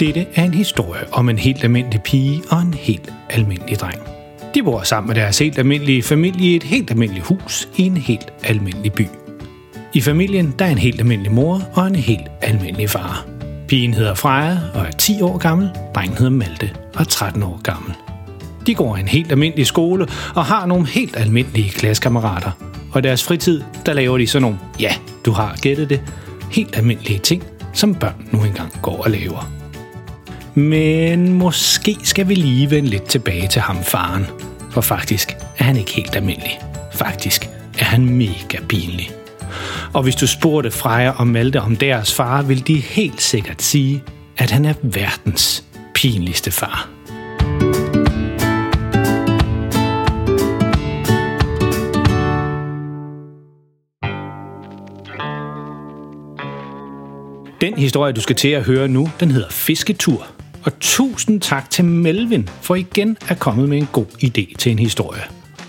Dette er en historie om en helt almindelig pige og en helt almindelig dreng. De bor sammen med deres helt almindelige familie i et helt almindeligt hus i en helt almindelig by. I familien der er en helt almindelig mor og en helt almindelig far. Pigen hedder Freja og er 10 år gammel, drengen hedder Malte og er 13 år gammel. De går i en helt almindelig skole og har nogle helt almindelige klassekammerater. Og i deres fritid, der laver de sådan nogle, ja, du har gættet det, helt almindelige ting, som børn nu engang går og laver. Men måske skal vi lige vende lidt tilbage til ham faren. For faktisk er han ikke helt almindelig. Faktisk er han mega pinlig. Og hvis du spurgte Freja og Malte om deres far, vil de helt sikkert sige, at han er verdens pinligste far. Den historie, du skal til at høre nu, den hedder Fisketur. Og tusind tak til Melvin for igen at komme med en god idé til en historie.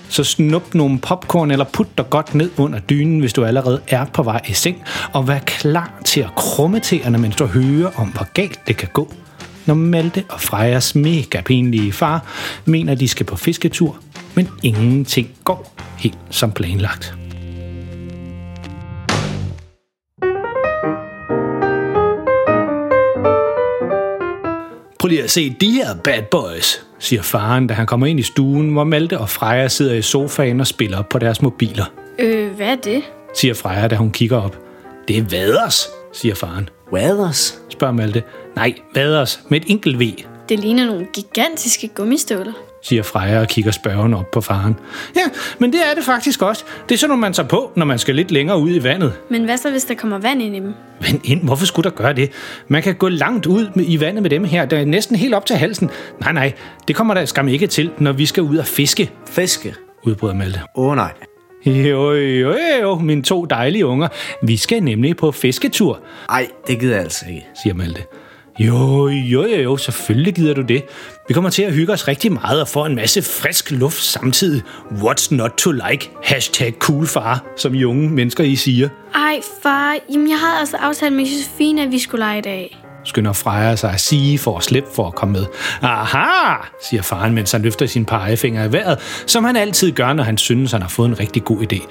Så snup nogle popcorn eller put dig godt ned under dynen, hvis du allerede er på vej i seng, og vær klar til at krumme tæerne, mens du hører om, hvor galt det kan gå, når Malte og Frejas mega pinlige far mener, de skal på fisketur, men ingenting går helt som planlagt. Lige at se de her bad boys, siger faren, da han kommer ind i stuen, hvor Malte og Freja sidder i sofaen og spiller op på deres mobiler. Øh, hvad er det? siger Freja, da hun kigger op. Det er vaders, siger faren. Waders? Spørger Malte. Nej, vaders, med et enkelt V, Det ligner nogle gigantiske gummistøvler. Siger Freja og kigger spørgende op på faren. Ja, men det er det faktisk også. Det er sådan man tager på, når man skal lidt længere ud i vandet. Men hvad så, hvis der kommer vand ind i dem? Men ind, hvorfor skulle der gøre det? Man kan gå langt ud med, i vandet med dem her, der er næsten helt op til halsen. Nej, nej, det kommer der skam ikke til, når vi skal ud og fiske, Fiske? udbryder Malte. Åh oh, nej. Jo, jo, jo, mine to dejlige unger. Vi skal nemlig på fisketur, Ej, det gider jeg altså ikke. siger Malte. Jo, jo, jo, jo, selvfølgelig gider du det. Vi kommer til at hygge os rigtig meget og få en masse frisk luft samtidig. What's not to like? Hashtag cool far, som unge mennesker I siger. Ej, far, jamen jeg havde altså aftalt med Josefine, at vi skulle lege i dag skynder Freja sig at sige for at slippe for at komme med. Aha, siger faren, mens han løfter sin pegefinger i vejret, som han altid gør, når han synes, han har fået en rigtig god idé.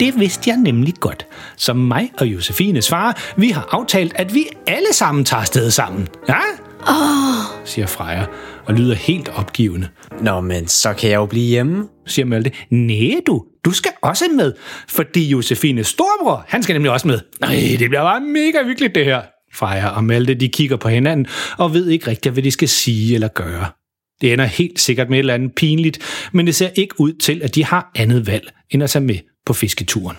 Det vidste jeg nemlig godt. Som mig og Josefines far, vi har aftalt, at vi alle sammen tager afsted sammen. Ja? Oh. siger Freja, og lyder helt opgivende. Nå, men så kan jeg jo blive hjemme. Siger Malte, nej du, du skal også med, fordi Josefines storbror, han skal nemlig også med. Nej, det bliver bare mega hyggeligt det her. Freja og Malte, de kigger på hinanden og ved ikke rigtigt, hvad de skal sige eller gøre. Det ender helt sikkert med et eller andet pinligt, men det ser ikke ud til, at de har andet valg, end at tage med på fisketuren.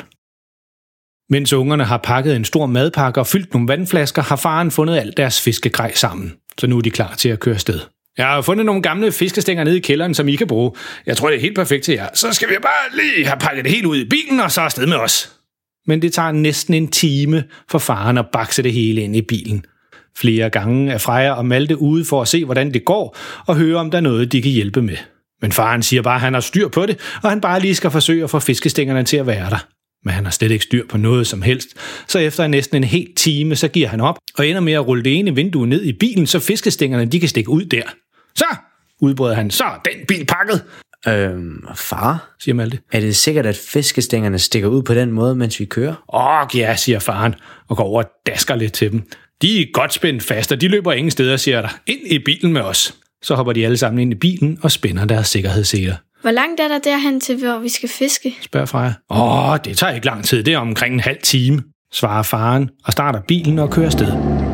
Mens ungerne har pakket en stor madpakke og fyldt nogle vandflasker, har faren fundet alt deres fiskegrej sammen. Så nu er de klar til at køre sted. Jeg har fundet nogle gamle fiskestænger nede i kælderen, som I kan bruge. Jeg tror, det er helt perfekt til jer. Så skal vi bare lige have pakket det helt ud i bilen, og så afsted med os. Men det tager næsten en time for faren at bakse det hele ind i bilen. Flere gange er Freja og Malte ude for at se, hvordan det går, og høre, om der er noget, de kan hjælpe med. Men faren siger bare, at han har styr på det, og han bare lige skal forsøge at få fiskestængerne til at være der. Men han har slet ikke styr på noget som helst, så efter næsten en hel time, så giver han op, og ender med at rulle det ene vindue ned i bilen, så fiskestængerne de kan stikke ud der. Så, udbrød han, så den bil pakket, Øhm, far? siger Malte. Er det sikkert, at fiskestængerne stikker ud på den måde, mens vi kører? Åh, ja, siger faren, og går over og dasker lidt til dem. De er godt spændt fast, og de løber ingen steder, siger der. Ind i bilen med os. Så hopper de alle sammen ind i bilen og spænder deres sikkerhedsseler. Hvor langt er der derhen til, hvor vi skal fiske? spørger Freja. Åh, det tager ikke lang tid. Det er omkring en halv time, svarer faren og starter bilen og kører afsted.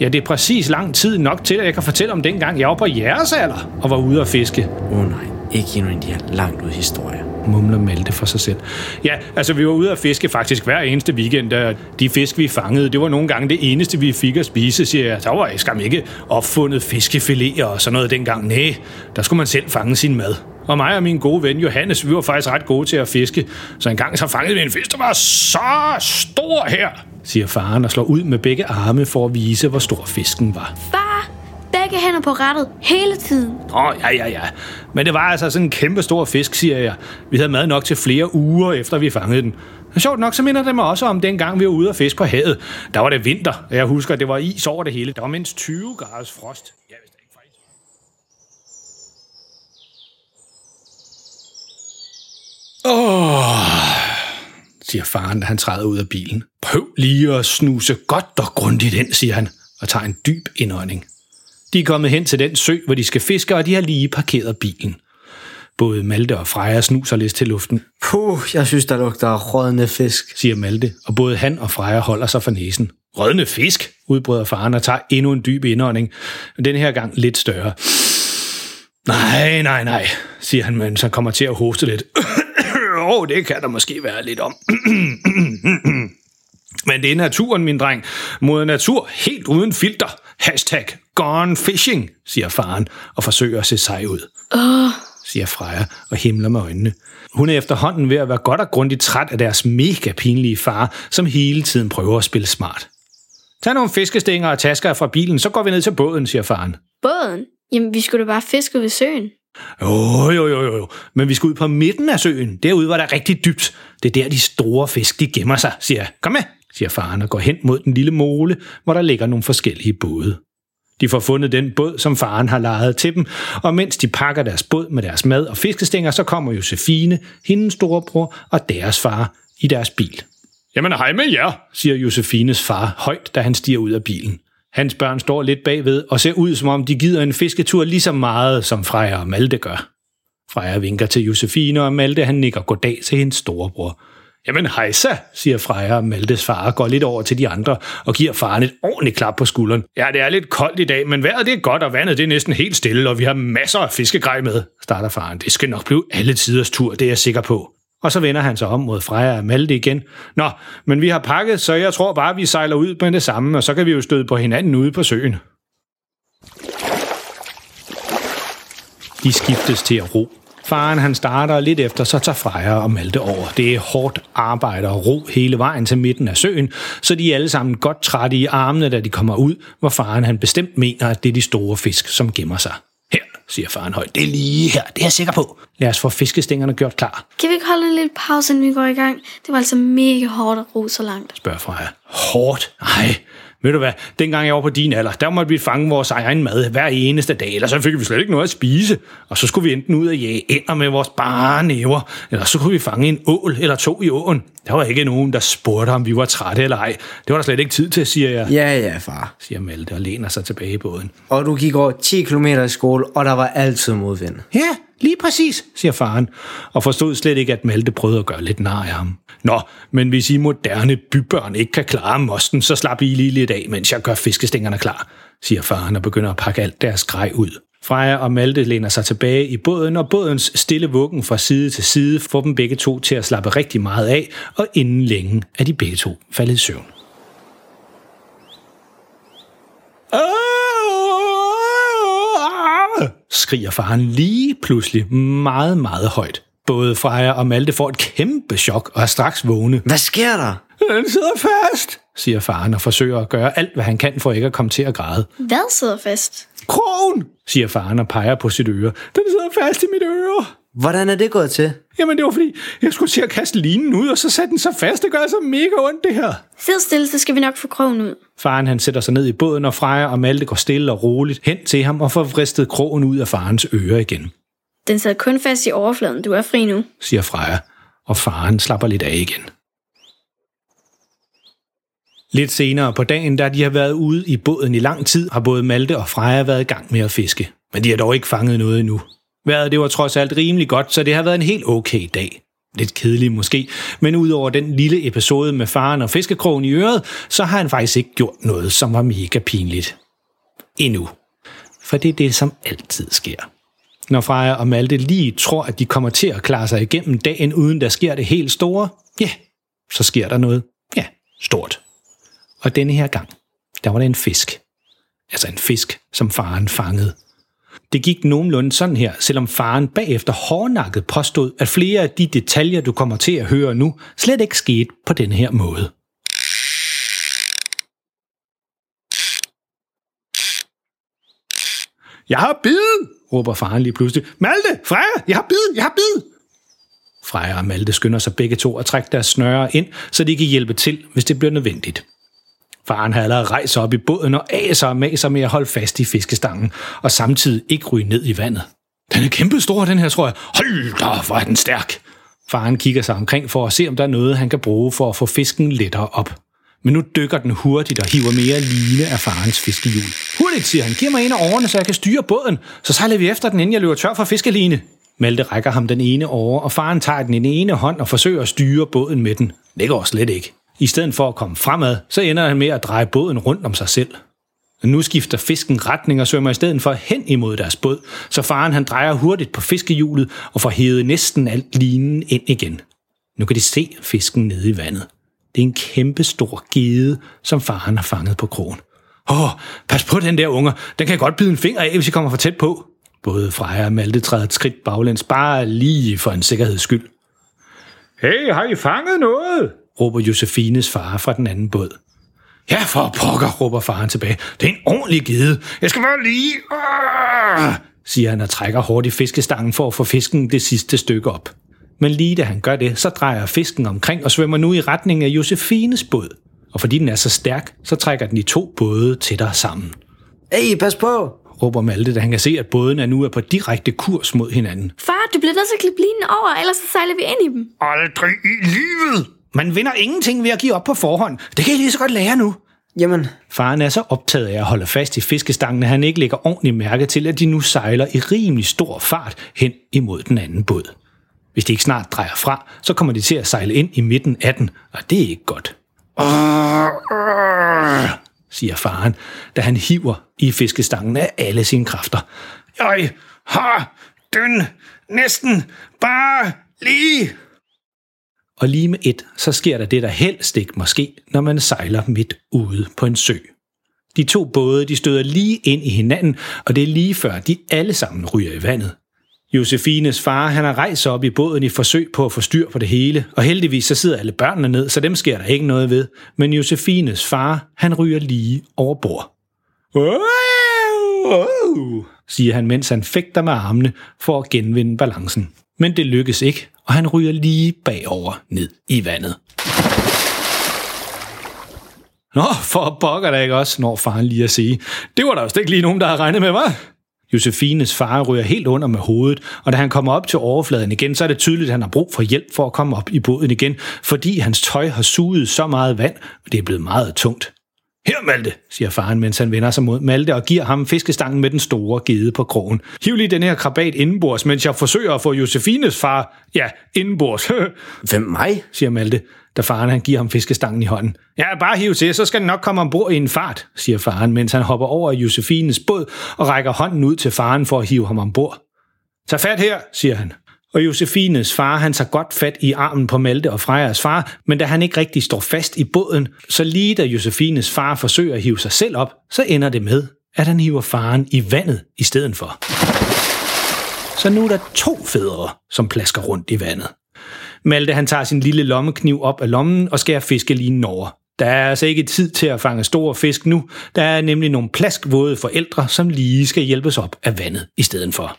Ja, det er præcis lang tid nok til, at jeg kan fortælle om dengang, jeg var på jeres alder og var ude at fiske, Åh oh, nej, ikke endnu en de her langt ud historier. mumler Malte for sig selv. Ja, altså vi var ude at fiske faktisk hver eneste weekend, og de fisk, vi fangede, det var nogle gange det eneste, vi fik at spise, siger jeg. Der var jeg skam ikke opfundet fiskefiléer og sådan noget dengang. Nej, der skulle man selv fange sin mad. Og mig og min gode ven Johannes, vi var faktisk ret gode til at fiske. Så en gang så fangede vi en fisk, der var så stor her, siger faren og slår ud med begge arme for at vise, hvor stor fisken var. Far, begge hænder på rettet hele tiden. Åh, ja, ja, ja. Men det var altså sådan en kæmpe stor fisk, siger jeg. Vi havde mad nok til flere uger, efter vi fangede den. Og sjovt nok, så minder det mig også om dengang, vi var ude og fiske på havet. Der var det vinter, og jeg husker, det var is over det hele. Der var mindst 20 graders frost. Jeg vidste ikke fra is. Åh, siger faren, da han træder ud af bilen. Prøv lige at snuse godt og grundigt ind, siger han, og tager en dyb indånding. De er kommet hen til den sø, hvor de skal fiske, og de har lige parkeret bilen. Både Malte og Freja snuser lidt til luften, Puh, jeg synes, der lugter rådne fisk. siger Malte, og både han og Freja holder sig for næsen. Rødne fisk, udbryder faren og tager endnu en dyb indånding, men den her gang lidt større. Nej, nej, nej, siger han, mens han kommer til at hoste lidt. Oh, det kan der måske være lidt om. Men det er naturen, min dreng. Mod natur helt uden filter. Hashtag gone fishing, siger faren og forsøger at se sej ud. Åh, siger Freja og himler med øjnene. Hun er efterhånden ved at være godt og grundigt træt af deres mega pinlige far, som hele tiden prøver at spille smart. Tag nogle fiskestænger og tasker fra bilen, så går vi ned til båden, siger faren. båden. Jamen, vi skulle da bare fiske ved søen. Jo, jo, jo, jo. Men vi skal ud på midten af søen. Derude, var der rigtig dybt. Det er der, de store fisk, de gemmer sig, siger jeg. Kom med, siger faren og går hen mod den lille mole, hvor der ligger nogle forskellige både. De får fundet den båd, som faren har lejet til dem, og mens de pakker deres båd med deres mad og fiskestænger, så kommer Josefine, hendes storebror og deres far i deres bil. Jamen hej med jer, siger Josefines far højt, da han stiger ud af bilen. Hans børn står lidt bagved og ser ud, som om de gider en fisketur lige så meget, som Freja og Malte gør. Freja vinker til Josefine, og Malte han nikker goddag til hendes storebror. Jamen hejsa, siger Freja, og Maltes far og går lidt over til de andre og giver faren et ordentligt klap på skulderen. Ja, det er lidt koldt i dag, men vejret det er godt, og vandet det er næsten helt stille, og vi har masser af fiskegrej med, starter faren. Det skal nok blive alle tiders tur, det er jeg sikker på. Og så vender han sig om mod Freja og Malte igen. Nå, men vi har pakket, så jeg tror bare, vi sejler ud med det samme, og så kan vi jo støde på hinanden ude på søen. De skiftes til at ro. Faren han starter og lidt efter, så tager Freja og Malte over. Det er hårdt arbejde og ro hele vejen til midten af søen, så de er alle sammen godt trætte i armene, da de kommer ud, hvor faren han bestemt mener, at det er de store fisk, som gemmer sig. Siger faren højt. Det er lige her, det er jeg sikker på. Lad os få fiskestængerne gjort klar, Kan vi ikke holde en lille pause, inden vi går i gang? Det var altså mega hårdt at ro så langt. spørger Freja. Hårdt? Nej. Ved du hvad, dengang jeg var på din alder, der måtte vi fange vores egen mad hver eneste dag, eller så fik vi slet ikke noget at spise. Og så skulle vi enten ud og jage ender med vores bare næver, eller så kunne vi fange en ål eller to i åen. Der var ikke nogen, der spurgte, om vi var trætte eller ej. Det var der slet ikke tid til, siger jeg, Ja, ja, far. siger Malte og læner sig tilbage i båden. Og du gik over 10 km i skole, og der var altid modvind. Ja, lige præcis, siger faren, og forstod slet ikke, at Malte prøvede at gøre lidt nar af ham. Nå, men hvis I moderne bybørn ikke kan klare mosten, så slap I lige lidt af, mens jeg gør fiskestængerne klar, siger faren og begynder at pakke alt deres grej ud. Freja og Malte læner sig tilbage i båden, og bådens stille vuggen fra side til side får dem begge to til at slappe rigtig meget af, og inden længe er de begge to faldet i søvn skriger faren lige pludselig meget, meget højt. Både Freja og Malte får et kæmpe chok og er straks vågne. Hvad sker der? Den sidder fast, siger faren og forsøger at gøre alt, hvad han kan for ikke at komme til at græde. Hvad sidder fast? Krogen, siger faren og peger på sit øre. Den sidder fast i mit øre. Hvordan er det gået til? Jamen, det var fordi, jeg skulle til at kaste linen ud, og så satte den så fast. Det gør så mega ondt, det her. Sid stille, så skal vi nok få krogen ud. Faren han sætter sig ned i båden, og Freja og Malte går stille og roligt hen til ham og får vristet krogen ud af farens øre igen, Den sad kun fast i overfladen. Du er fri nu. siger Freja, og faren slapper lidt af igen. Lidt senere på dagen, da de har været ude i båden i lang tid, har både Malte og Freja været i gang med at fiske. Men de har dog ikke fanget noget endnu. Vejret det var trods alt rimelig godt, så det har været en helt okay dag. Lidt kedelig måske, men udover den lille episode med faren og fiskekrogen i øret, så har han faktisk ikke gjort noget, som var mega pinligt. Endnu. For det er det, som altid sker. Når Freja og Malte lige tror, at de kommer til at klare sig igennem dagen, uden der sker det helt store, ja, så sker der noget, ja, stort. Og denne her gang, der var det en fisk. Altså en fisk, som faren fangede. Det gik nogenlunde sådan her, selvom faren bagefter hårdnakket påstod, at flere af de detaljer, du kommer til at høre nu, slet ikke skete på den her måde. Jeg har bid, råber faren lige pludselig. Malte, Freja, jeg har bid, jeg har bid. Freja og Malte skynder sig begge to at trække deres snøre ind, så de kan hjælpe til, hvis det bliver nødvendigt. Faren havde allerede rejst op i båden og aser og maser med at holde fast i fiskestangen, og samtidig ikke ryge ned i vandet. Den er kæmpestor, den her, tror jeg. Hold da, hvor er den stærk. Faren kigger sig omkring for at se, om der er noget, han kan bruge for at få fisken lettere op. Men nu dykker den hurtigt og hiver mere line af farens fiskehjul. Hurtigt, siger han. Giv mig en af årene, så jeg kan styre båden. Så sejler vi efter den, inden jeg løber tør for fiskeline. Malte rækker ham den ene over, og faren tager den i den ene hånd og forsøger at styre båden med den. Det går slet ikke. I stedet for at komme fremad, så ender han med at dreje båden rundt om sig selv. Nu skifter fisken retning og svømmer i stedet for hen imod deres båd, så faren han drejer hurtigt på fiskehjulet og får hævet næsten alt linen ind igen. Nu kan de se fisken nede i vandet. Det er en kæmpe stor gede, som faren har fanget på krogen. Åh, oh, pas på den der unger. Den kan godt bide en finger af, hvis I kommer for tæt på. Både Freja og Malte træder et skridt baglæns, bare lige for en sikkerheds skyld. Hey, har I fanget noget? Råber Josefines far fra den anden båd. Ja, for pokker, råber faren tilbage. Det er en ordentlig gede. Jeg skal bare lige... Arh! siger han og trækker hårdt i fiskestangen for at få fisken det sidste stykke op. Men lige da han gør det, så drejer fisken omkring og svømmer nu i retning af Josefines båd. Og fordi den er så stærk, så trækker den de to både tættere sammen. Hey, pas på! råber Malte, da han kan se, at bådene nu er på direkte kurs mod hinanden. Far, du bliver nødt til at klippe linen over, ellers så sejler vi ind i dem. Aldrig i livet! Man vinder ingenting ved at give op på forhånd. Det kan I lige så godt lære nu. Jamen, Faren er så optaget af at holde fast i fiskestangen, at han ikke lægger ordentligt mærke til, at de nu sejler i rimelig stor fart hen imod den anden båd. Hvis de ikke snart drejer fra, så kommer de til at sejle ind i midten af den, og det er ikke godt. siger faren, da han hiver i fiskestangen af alle sine kræfter. Jeg har den næsten bare lige og lige med et, så sker der det, der helst ikke måske, når man sejler midt ude på en sø. De to både, de støder lige ind i hinanden, og det er lige før, de alle sammen ryger i vandet. Josefines far, han har rejst op i båden i forsøg på at få styr på det hele, og heldigvis så sidder alle børnene ned, så dem sker der ikke noget ved. Men Josefines far, han ryger lige over bord. Wow, siger han, mens han fægter med armene for at genvinde balancen. Men det lykkes ikke, og han ryger lige bagover ned i vandet. Nå, for pokker da ikke også, når faren lige at sige. Det var der jo ikke lige nogen, der har regnet med, var? Josefines far ryger helt under med hovedet, og da han kommer op til overfladen igen, så er det tydeligt, at han har brug for hjælp for at komme op i båden igen, fordi hans tøj har suget så meget vand, og det er blevet meget tungt. Her, Malte, siger faren, mens han vender sig mod Malte og giver ham fiskestangen med den store gede på krogen. Hiv lige den her krabat indenbords, mens jeg forsøger at få Josefines far, ja, indenbords. hvem mig? siger Malte, da faren han giver ham fiskestangen i hånden. Ja, bare hiv til, så skal den nok komme ombord i en fart, siger faren, mens han hopper over i Josefines båd og rækker hånden ud til faren for at hive ham ombord. Tag fat her, siger han. Og Josefines far, han tager godt fat i armen på Malte og Frejas far, men da han ikke rigtig står fast i båden, så lige da Josefines far forsøger at hive sig selv op, så ender det med, at han hiver faren i vandet i stedet for. Så nu er der to fædre, som plasker rundt i vandet. Malte han tager sin lille lommekniv op af lommen og skærer fiskelinen over. Der er altså ikke tid til at fange store fisk nu. Der er nemlig nogle plaskvåde forældre, som lige skal hjælpes op af vandet i stedet for.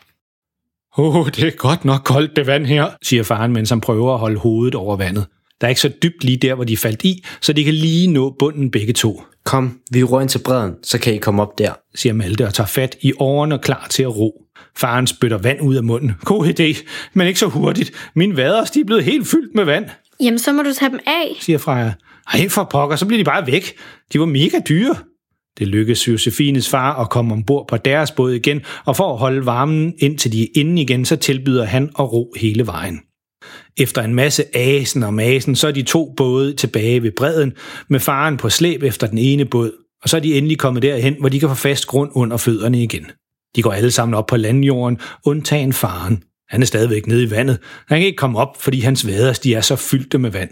Åh, oh, det er godt nok koldt det vand her, siger faren, mens han prøver at holde hovedet over vandet. Der er ikke så dybt lige der, hvor de faldt i, så de kan lige nå bunden begge to, Kom, vi rører ind til bredden, så kan I komme op der. siger Malte og tager fat i årene klar til at ro. Faren spytter vand ud af munden. God idé, men ikke så hurtigt. Min vaders, de er blevet helt fyldt med vand, Jamen, så må du tage dem af. siger Freja. Ej, for pokker, så bliver de bare væk. De var mega dyre. Det lykkedes Josefines far at komme ombord på deres båd igen, og for at holde varmen indtil de er inde igen, så tilbyder han at ro hele vejen. Efter en masse asen og masen, så er de to både tilbage ved bredden, med faren på slæb efter den ene båd, og så er de endelig kommet derhen, hvor de kan få fast grund under fødderne igen. De går alle sammen op på landjorden, undtagen faren. Han er stadigvæk nede i vandet. Han kan ikke komme op, fordi hans vaders de er så fyldte med vand.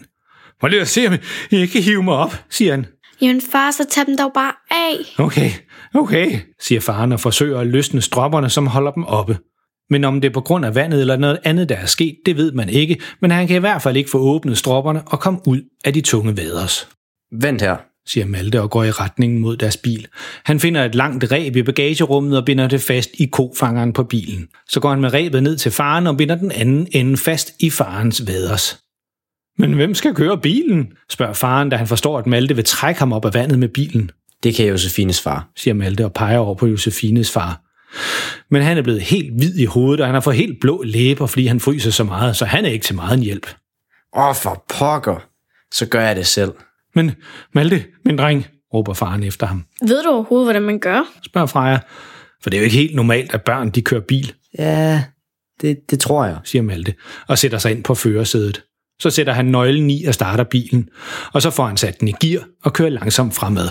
Må lige se, om I ikke kan hive mig op, siger han. Jamen, far, så tag dem dog bare af. Okay, okay, siger faren og forsøger at løsne stropperne, som holder dem oppe. Men om det er på grund af vandet eller noget andet, der er sket, det ved man ikke, men han kan i hvert fald ikke få åbnet stropperne og komme ud af de tunge vaders. Vent her, siger Malte og går i retningen mod deres bil. Han finder et langt reb i bagagerummet og binder det fast i kofangeren på bilen. Så går han med rebet ned til faren og binder den anden ende fast i farens vaders. Men hvem skal køre bilen? spørger faren, da han forstår, at Malte vil trække ham op af vandet med bilen, Det kan Josefines far. siger Malte og peger over på Josefines far. Men han er blevet helt hvid i hovedet, og han har fået helt blå læber, fordi han fryser så meget, så han er ikke til meget en hjælp. Åh, oh, for pokker. Så gør jeg det selv. Men Malte, min dreng, råber faren efter ham. Ved du overhovedet, hvordan man gør? Spørger Freja. For det er jo ikke helt normalt, at børn de kører bil, Ja, det, det tror jeg. siger Malte, og sætter sig ind på førersædet. Så sætter han nøglen i og starter bilen, og så får han sat den i gear og kører langsomt fremad.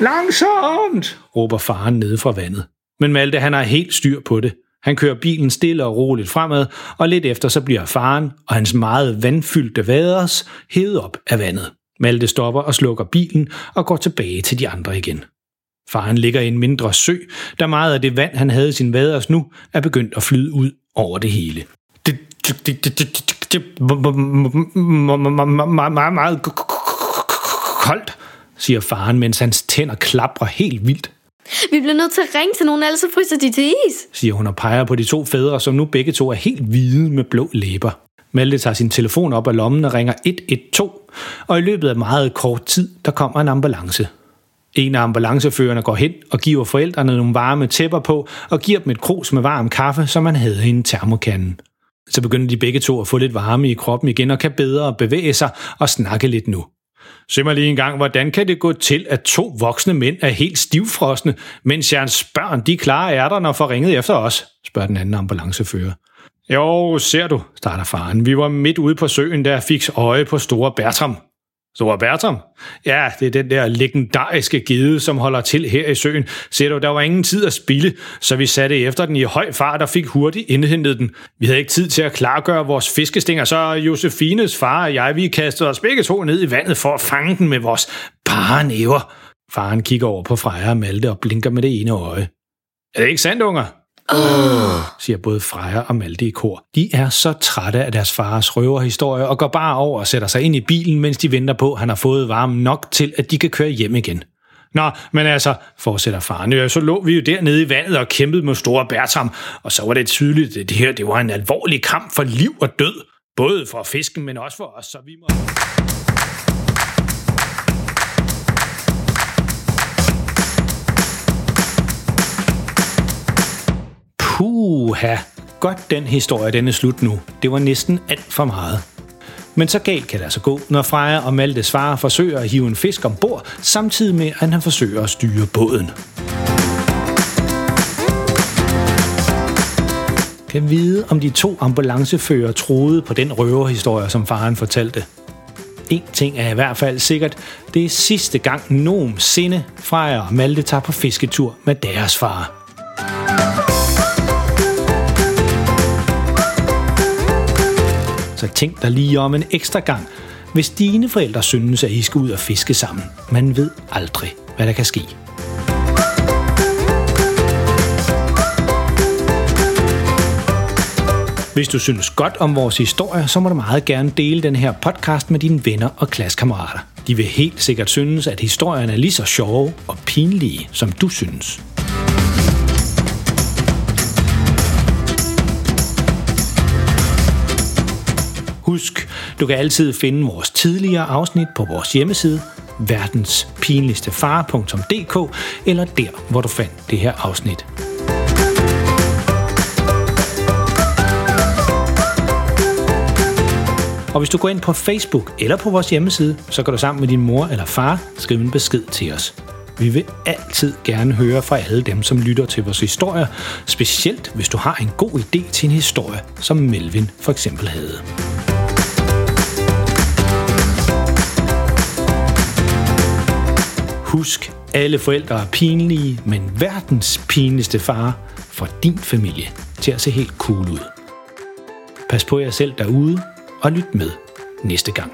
Langsomt, råber faren nede fra vandet. Men Malte, han har helt styr på det. Han kører bilen stille og roligt fremad, og lidt efter så bliver faren og hans meget vandfyldte vaders hævet op af vandet. Malte stopper og slukker bilen og går tilbage til de andre igen. Faren ligger i en mindre sø, da meget af det vand, han havde i sin vaders nu, er begyndt at flyde ud over det hele. Det, det, det, det, det, det, det meget, meget koldt, siger faren, mens hans tænder klapper helt vildt, Vi bliver nødt til at ringe til nogen, ellers så fryser de til is. siger hun og peger på de to fædre, som nu begge to er helt hvide med blå læber. Malte tager sin telefon op af lommen og ringer 112, og i løbet af meget kort tid, der kommer en ambulance. En af ambulanceførerne går hen og giver forældrene nogle varme tæpper på og giver dem et krus med varm kaffe, som man havde i en termokande. Så begynder de begge to at få lidt varme i kroppen igen og kan bedre bevæge sig og snakke lidt nu. Se mig lige en gang, hvordan kan det gå til, at to voksne mænd er helt stivfrosne, mens jeres børn de klarer ærterne og får ringet efter os? spørger den anden ambulancefører. Jo, ser du, starter faren. Vi var midt ude på søen, der fik øje på Store Bertram. Store Bertram? Ja, det er den der legendariske gede, som holder til her i søen. Ser du, der var ingen tid at spille, så vi satte efter den i høj fart og fik hurtigt indhentet den. Vi havde ikke tid til at klargøre vores fiskestænger, så Josefines far og jeg, vi kastede os begge to ned i vandet for at fange den med vores bare næver. Faren kigger over på Freja og Malte og blinker med det ene øje. Er det ikke sandt, unger? Siger både Freja og Malte i kor. De er så trætte af deres fars røverhistorie og går bare over og sætter sig ind i bilen, mens de venter på, at han har fået varme nok til, at de kan køre hjem igen. Nå, men altså, fortsætter faren, ja, så lå vi jo dernede i vandet og kæmpede mod store Bertram, og så var det tydeligt, at det her det var en alvorlig kamp for liv og død. Både for fisken, men også for os, så vi må... uha, godt den historie, den er slut nu. Det var næsten alt for meget. Men så galt kan det altså gå, når Freja og Maltes far forsøger at hive en fisk ombord, samtidig med, at han forsøger at styre båden. Kan vide, om de to ambulancefører troede på den røverhistorie, som faren fortalte. En ting er i hvert fald sikkert, det er sidste gang nogensinde Freja og Malte tager på fisketur med deres far. Altså tænk dig lige om en ekstra gang, hvis dine forældre synes, at I skal ud og fiske sammen. Man ved aldrig, hvad der kan ske. Hvis du synes godt om vores historie, så må du meget gerne dele den her podcast med dine venner og klassekammerater. De vil helt sikkert synes, at historierne er lige så sjove og pinlige, som du synes. Husk, du kan altid finde vores tidligere afsnit på vores hjemmeside, verdenspinligstefar.dk, eller der, hvor du fandt det her afsnit. Og hvis du går ind på Facebook eller på vores hjemmeside, så kan du sammen med din mor eller far skrive en besked til os. Vi vil altid gerne høre fra alle dem, som lytter til vores historier, specielt hvis du har en god idé til en historie, som Melvin for eksempel havde. Husk, alle forældre er pinlige, men verdens pinligste far får din familie til at se helt cool ud. Pas på jer selv derude, og lyt med næste gang.